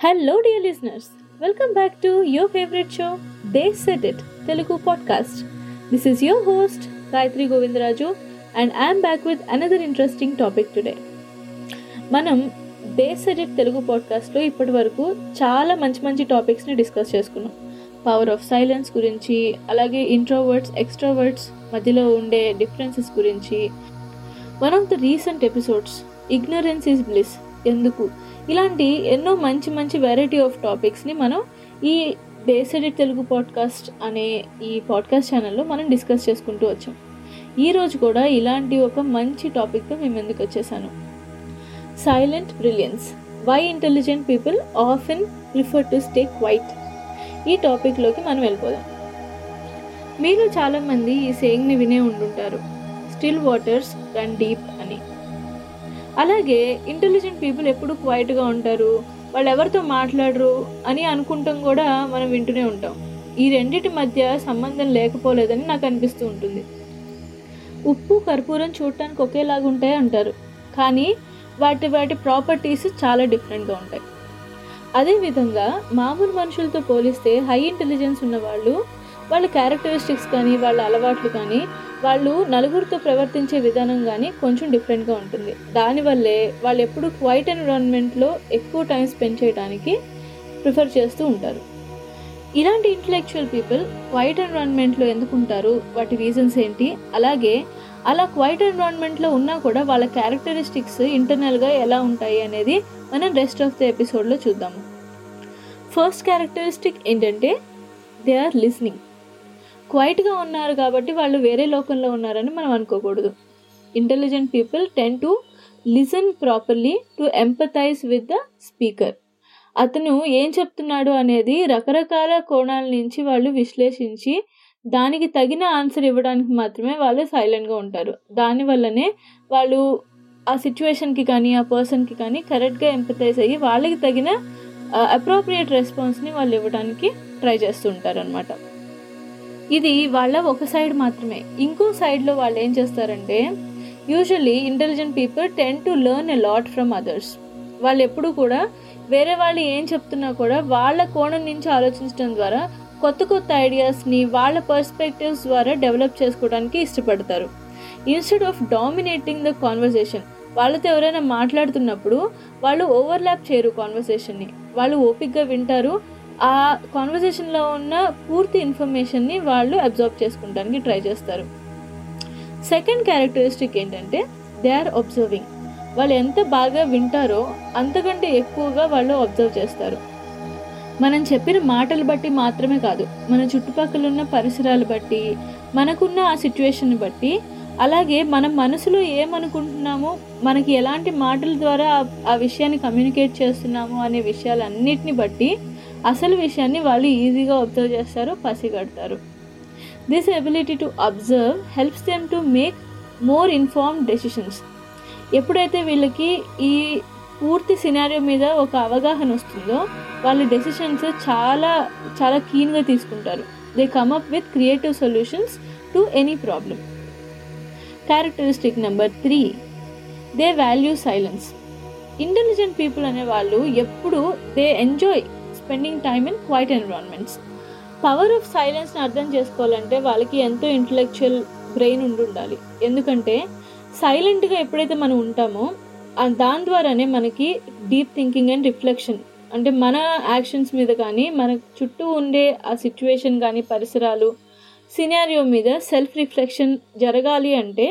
Hello dear listeners welcome back to your favourite show they said it Telugu podcast this is your host Gayathri Govindaraju and I'm back with another interesting topic today మనం they set it Telugu పాడ్కాస్ట్లో ఇప్పటి వరకు చాలా మంచి మంచి టాపిక్స్ని discuss చేసుకున్నాం. Power of silence గురించి అలాగే ఇంట్రోవర్డ్స్ ఎక్స్ట్రావర్డ్స్ మధ్యలో ఉండే డిఫరెన్సెస్ గురించి. One of the recent episodes ignorance is bliss ఎందుకు? ఇలాంటి ఎన్నో మంచి మంచి వెరైటీ ఆఫ్ టాపిక్స్ని మనం ఈ బేసెడ్ తెలుగు పాడ్కాస్ట్ అనే ఈ పాడ్కాస్ట్ ఛానల్లో మనం డిస్కస్ చేసుకుంటూ వచ్చాం. ఈరోజు కూడా ఇలాంటి ఒక మంచి టాపిక్తో మేము ఎందుకు వచ్చేసాను. Silent brilliance why intelligent people often prefer to stay quiet ఈ టాపిక్లోకి మనం వెళ్ళిపోదాం. మీరు చాలామంది ఈ సేయింగ్ని వినే ఉండుంటారు. స్టిల్ వాటర్స్ రన్ డీప్ అలాగే ఇంటెలిజెంట్ పీపుల్ ఎప్పుడు క్వైట్గా ఉంటారు. వాళ్ళు ఎవరితో మాట్లాడరు అని అనుకుంటాం కూడా మనం వింటూనే ఉంటాం. ఈ రెండింటి మధ్య సంబంధం లేకపోలేదని నాకు అనిపిస్తూ ఉంటుంది. ఉప్పు కర్పూరం చూడటానికి ఒకేలాగా ఉంటాయి అంటారు. కానీ వాటి వాటి ప్రాపర్టీస్ చాలా డిఫరెంట్గా ఉంటాయి. అదేవిధంగా మామూలు మనుషులతో పోలిస్తే హై ఇంటెలిజెన్స్ ఉన్న వాళ్ళు వాళ్ళ క్యారెక్టరిస్టిక్స్ కానీ వాళ్ళ అలవాట్లు కానీ వాళ్ళు నలుగురితో ప్రవర్తించే విధానం కానీ కొంచెం డిఫరెంట్గా ఉంటుంది. దానివల్లే వాళ్ళు ఎప్పుడు క్వైట్ ఎన్విరాన్మెంట్లో ఎక్కువ టైం స్పెండ్ చేయడానికి ప్రిఫర్ చేస్తూ ఉంటారు. ఇలాంటి ఇంటలెక్చువల్ పీపుల్ క్వైట్ ఎన్విరాన్మెంట్లో ఎందుకు ఉంటారు? వాటి రీజన్స్ ఏంటి? అలాగే అలా క్వైట్ ఎన్విరాన్మెంట్లో ఉన్నా కూడా వాళ్ళ క్యారెక్టరిస్టిక్స్ ఇంటర్నల్గా ఎలా ఉంటాయి అనేది మనం రెస్ట్ ఆఫ్ ద ఎపిసోడ్లో చూద్దాము. ఫస్ట్ క్యారెక్టరిస్టిక్ ఏంటంటే దే ఆర్ లిస్నింగ్ క్వైట్గా ఉన్నారు కాబట్టి వాళ్ళు వేరే లోకంలో ఉన్నారని మనం అనుకోకూడదు. Intelligent people tend to listen properly to empathise with the speaker అతను ఏం చెప్తున్నాడు అనేది రకరకాల కోణాల నుంచి వాళ్ళు విశ్లేషించి దానికి తగిన ఆన్సర్ ఇవ్వడానికి మాత్రమే వాళ్ళు సైలెంట్గా ఉంటారు. దానివల్లనే వాళ్ళు ఆ సిచ్యువేషన్కి కానీ ఆ పర్సన్కి కానీ కరెక్ట్గా ఎంపతైజ్ అయ్యి వాళ్ళకి తగిన అప్రోప్రియేట్ రెస్పాన్స్ని వాళ్ళు ఇవ్వడానికి ట్రై చేస్తుంటారు అనమాట ఇది వాళ్ళ ఒక సైడ్ మాత్రమే. ఇంకో సైడ్లో వాళ్ళు ఏం చేస్తారంటే usually intelligent people tend to learn a lot from others వాళ్ళు ఎప్పుడు కూడా వేరే వాళ్ళు ఏం చెప్తున్నా కూడా వాళ్ళ కోణం నుంచి ఆలోచించడం ద్వారా కొత్త కొత్త ఐడియాస్ని వాళ్ళ పర్స్పెక్టివ్స్ ద్వారా డెవలప్ చేసుకోవడానికి ఇష్టపడతారు. Instead of dominating the conversation వాళ్ళతో ఎవరైనా మాట్లాడుతున్నప్పుడు వాళ్ళు ఓవర్లాప్ చేయరు కాన్వర్సేషన్ని వాళ్ళు ఓపిక్గా వింటారు ఆ కాన్వర్జేషన్లో ఉన్న పూర్తి ఇన్ఫర్మేషన్ని వాళ్ళు అబ్జర్వ్ చేసుకోవడానికి ట్రై చేస్తారు. సెకండ్ క్యారెక్టరిస్టిక్ ఏంటంటే దే ఆర్ అబ్జర్వింగ్ వాళ్ళు ఎంత బాగా వింటారో అంతకంటే ఎక్కువగా వాళ్ళు అబ్జర్వ్ చేస్తారు. మనం చెప్పిన మాటలు బట్టి మాత్రమే కాదు మన చుట్టుపక్కల ఉన్న పరిసరాలు బట్టి మనకున్న ఆ సిచ్యువేషన్ బట్టి అలాగే మనం మనసులో ఏమనుకుంటున్నామో మనకి ఎలాంటి మాటల ద్వారా ఆ విషయాన్ని కమ్యూనికేట్ చేస్తున్నాము అనే విషయాలన్నిటిని బట్టి అసలు విషయాన్ని వాళ్ళు ఈజీగా అబ్జర్వ్ చేస్తారు పసిగడతారు. This ability to observe helps them to make more informed decisions ఎప్పుడైతే వీళ్ళకి ఈ పూర్తి సినారియో మీద ఒక అవగాహన వస్తుందో వాళ్ళ డెసిషన్స్ చాలా చాలా కీన్గా తీసుకుంటారు. They come up with creative solutions to any problem characteristic number three they value silence intelligent people అనే వాళ్ళు ఎప్పుడు they enjoy spending time in quiet environments. Power of సైలెన్స్ని అర్థం చేసుకోవాలంటే వాళ్ళకి ఎంతో ఇంటలెక్చువల్ బ్రెయిన్ ఉండి ఉండాలి ఎందుకంటే సైలెంట్గా ఎప్పుడైతే మనం ఉంటామో దాని ద్వారానే మనకి డీప్ థింకింగ్ అండ్ రిఫ్లెక్షన్. అంటే మన యాక్షన్స్ మీద కానీ మన చుట్టూ ఉండే ఆ సిచ్యువేషన్ కానీ పరిసరాలు సినారియో మీద సెల్ఫ్ రిఫ్లెక్షన్ జరగాలి అంటే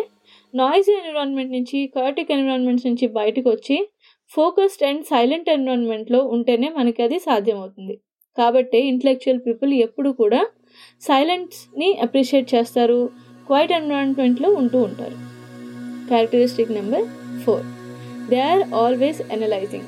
నాయిస్ ఎన్విరాన్మెంట్ నుంచి కర్టిక్ ఎన్విరాన్మెంట్స్ నుంచి బయటకు వచ్చి ఫోకస్డ్ అండ్ సైలెంట్ ఎన్విరాన్మెంట్లో ఉంటేనే మనకి అది సాధ్యమవుతుంది. కాబట్టి ఇంటలెక్చువల్ పీపుల్ ఎప్పుడు కూడా సైలెంట్స్ని అప్రిషియేట్ చేస్తారు. క్వైట్ ఎన్విరాన్మెంట్లో ఉంటూ ఉంటారు. Characteristic number four. They are always analysing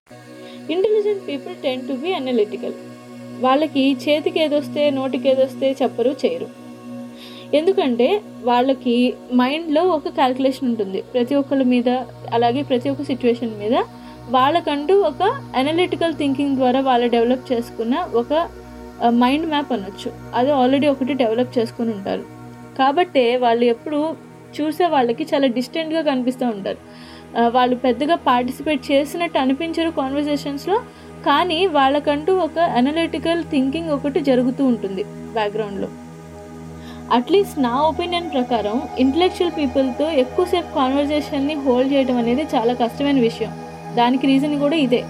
Intelligent people tend to be analytical వాళ్ళకి చేతికి ఏదొస్తే నోటికి ఏదొస్తే చెప్పరు చేయరు. ఎందుకంటే వాళ్ళకి మైండ్లో ఒక క్యాల్కులేషన్ ఉంటుంది. ప్రతి ఒక్కరి మీద అలాగే ప్రతి ఒక్క సిచ్యువేషన్ మీద వాళ్ళకంటూ ఒక అనలిటికల్ థింకింగ్ ద్వారా వాళ్ళు డెవలప్ చేసుకున్న ఒక మైండ్ మ్యాప్ అనొచ్చు. అది ఆల్రెడీ ఒకటి డెవలప్ చేసుకుని ఉంటారు. కాబట్టే వాళ్ళు ఎప్పుడు చూసే వాళ్ళకి చాలా డిస్టెంట్గా కనిపిస్తూ ఉంటారు. వాళ్ళు పెద్దగా పార్టిసిపేట్ చేసినట్టు అనిపించరు కాన్వర్జేషన్స్లో కానీ వాళ్ళకంటూ ఒక అనలిటికల్ థింకింగ్ ఒకటి జరుగుతూ ఉంటుంది బ్యాక్గ్రౌండ్లో అట్లీస్ట్ నా ఒపీనియన్ ప్రకారం ఇంటలెక్చువల్ పీపుల్తో ఎక్కువసేపు కాన్వర్జేషన్ని హోల్డ్ చేయడం అనేది చాలా కష్టమైన విషయం. దానికి రీజన్ కూడా ఇదే.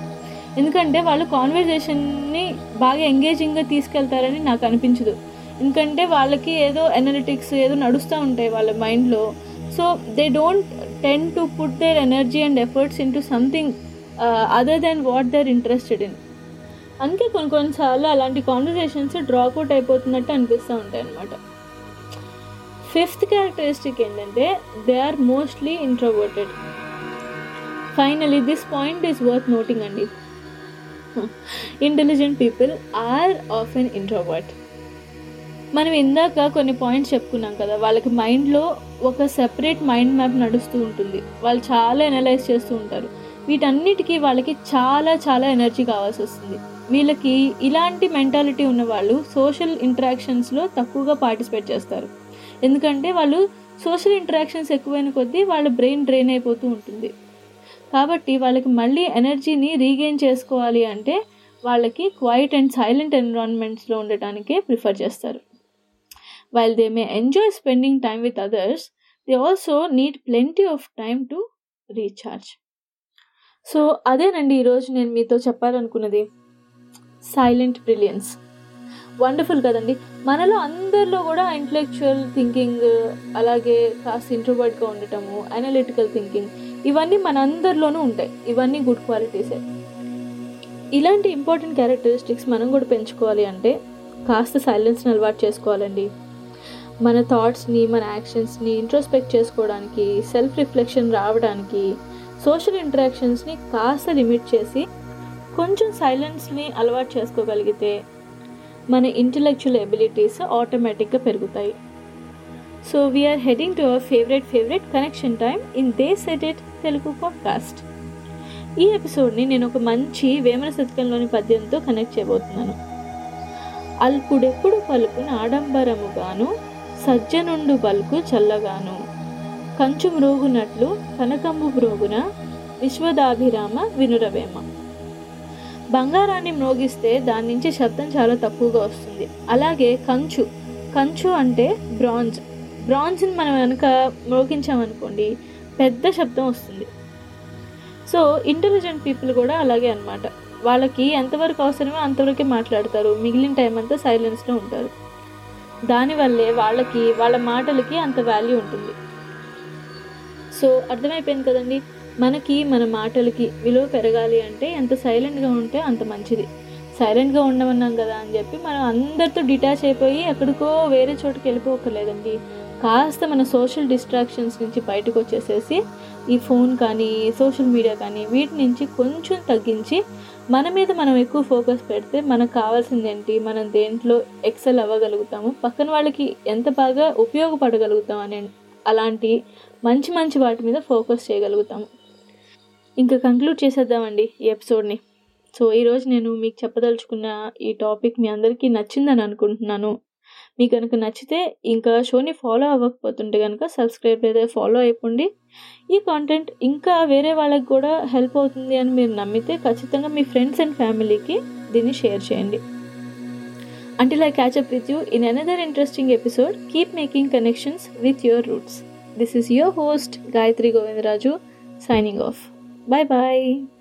ఎందుకంటే వాళ్ళు కాన్వర్జేషన్ని బాగా ఎంగేజింగ్గా తీసుకెళ్తారని నాకు అనిపించదు. ఎందుకంటే వాళ్ళకి ఏదో ఎనలిటిక్స్ ఏదో నడుస్తూ ఉంటాయి వాళ్ళ మైండ్లో so they don't tend to put their energy and efforts in to something other than what they're interested in అందుకే కొన్ని కొన్నిసార్లు అలాంటి కాన్వర్జేషన్స్ డ్రాప్అవుట్ అయిపోతున్నట్టు అనిపిస్తూ ఉంటాయి అనమాట ఫిఫ్త్ క్యారెక్టరిస్టిక్ ఏంటంటే they are mostly introverted finally this point is worth noting అండి intelligent people are often introvert మనం ఇందాక కొన్ని పాయింట్స్ చెప్పుకున్నాం కదా వాళ్ళకి మైండ్లో ఒక సెపరేట్ మైండ్ మ్యాప్ నడుస్తూ ఉంటుంది. వాళ్ళు చాలా ఎనలైజ్ చేస్తూ ఉంటారు. వీటన్నిటికీ వాళ్ళకి చాలా చాలా ఎనర్జీ కావాల్సి వస్తుంది. వీళ్ళకి ఇలాంటి మెంటాలిటీ ఉన్న వాళ్ళు సోషల్ ఇంటరాక్షన్స్లో తక్కువగా పార్టిసిపేట్ చేస్తారు. ఎందుకంటే వాళ్ళు సోషల్ ఇంటరాక్షన్స్ ఎక్కువైన కొద్దీ వాళ్ళ బ్రెయిన్ డ్రైన్ అయిపోతూ ఉంటుంది. కాబట్టి వాళ్ళకి మళ్ళీ ఎనర్జీని రీగెయిన్ చేసుకోవాలి అంటే వాళ్ళకి క్వైట్ అండ్ సైలెంట్ ఎన్విరాన్మెంట్స్లో ఉండటానికే ప్రిఫర్ చేస్తారు. While they may enjoy spending time with others they also need plenty of time to recharge so అదేనండి ఈరోజు నేను మీతో చెప్పాలనుకున్నది. సైలెంట్ బ్రిలియన్స్ వండర్ఫుల్ కదండి. మనలో అందరిలో కూడా ఇంటలెక్చువల్ థింకింగ్ అలాగే కాస్త ఇంట్రోవర్ట్గా ఉండటము అనలిటికల్ థింకింగ్ ఇవన్నీ మనందరిలోనూ ఉంటాయి. ఇవన్నీ గుడ్ క్వాలిటీసే ఇలాంటి ఇంపార్టెంట్ క్యారెక్టరిస్టిక్స్ మనం కూడా పెంచుకోవాలి అంటే కాస్త సైలెన్స్ని అలవాటు చేసుకోవాలండి. మన థాట్స్ని మన యాక్షన్స్ని ఇంట్రోస్పెక్ట్ చేసుకోవడానికి సెల్ఫ్ రిఫ్లెక్షన్ రావడానికి సోషల్ ఇంటరాక్షన్స్ని కాస్త లిమిట్ చేసి కొంచెం సైలెన్స్ని అలవాటు చేసుకోగలిగితే మన ఇంటలెక్చువల్ ఎబిలిటీస్ ఆటోమేటిక్గా పెరుగుతాయి. So we're heading to our favourite favourite connection time in the set Telugu podcast ఈ ఎపిసోడ్ని నేను ఒక మంచి వేమన శతకంలోని పద్యంతో కనెక్ట్ చేయబోతున్నాను. అల్పుడెప్పుడు పలుకున ఆడంబరముగాను సజ్జనుండు బల్కు చల్లగాను. కంచు మ్రోగునట్లు కనకంబు మ్రోగున విశ్వదాభిరామ వినురవేమ. బంగారాన్ని మ్రోగిస్తే దాని నుంచి శబ్దం చాలా తక్కువగా వస్తుంది. అలాగే కంచు కంచు అంటే బ్రాంజ్. బ్రాంజ్ని మనం కనుక మ్రోగించామనుకోండి పెద్ద శబ్దం వస్తుంది. సో ఇంటెలిజెంట్ పీపుల్ కూడా అలాగే అనమాట వాళ్ళకి ఎంతవరకు అవసరమో అంతవరకే మాట్లాడతారు. మిగిలిన టైం అంతా సైలెన్స్లో ఉంటారు. దానివల్లే వాళ్ళకి వాళ్ళ మాటలకి అంత వాల్యూ ఉంటుంది. సో అర్థమైపోయింది కదండి? మనకి మన మాటలకి విలువ పెరగాలి అంటే ఎంత సైలెంట్గా ఉంటే అంత మంచిది. సైలెంట్గా ఉండమన్నాం కదా అని చెప్పి మనం అందరితో డిటాచ్ అయిపోయి ఎక్కడికో వేరే చోటుకి వెళ్ళిపోకర్లేదండి. కాస్త మన సోషల్ డిస్ట్రాక్షన్స్ నుంచి బయటకు వచ్చేసేసి ఈ ఫోన్ కానీ సోషల్ మీడియా కానీ వీటి నుంచి కొంచెం తగ్గించి మన మీద మనం ఎక్కువ ఫోకస్ పెడితే మనకు కావాల్సింది ఏంటి? మనం దేంట్లో ఎక్సెల్ అవ్వగలుగుతాము? పక్కన వాళ్ళకి ఎంత బాగా ఉపయోగపడగలుగుతాం అనే అలాంటి మంచి మంచి వాటి మీద ఫోకస్ చేయగలుగుతాము. ఇంకా కంక్లూడ్ చేసేద్దామండి ఈ ఎపిసోడ్ని సో ఈరోజు నేను మీకు చెప్పదలుచుకున్న ఈ టాపిక్ మీ అందరికీ నచ్చిందని అనుకుంటున్నాను. మీకు కనుక నచ్చితే ఇంకా షోని ఫాలో అవ్వకపోతుంటే కనుక సబ్స్క్రైబ్ లేదా ఫాలో అయిపోండి. ఈ కాంటెంట్ ఇంకా వేరే వాళ్ళకి కూడా హెల్ప్ అవుతుంది అని మీరు నమ్మితే ఖచ్చితంగా మీ ఫ్రెండ్స్ అండ్ ఫ్యామిలీకి దీన్ని షేర్ చేయండి. అంటే I catch up with you in another interesting episode keep making connections with your roots this is your host Gayathri Govindaraju signing off bye bye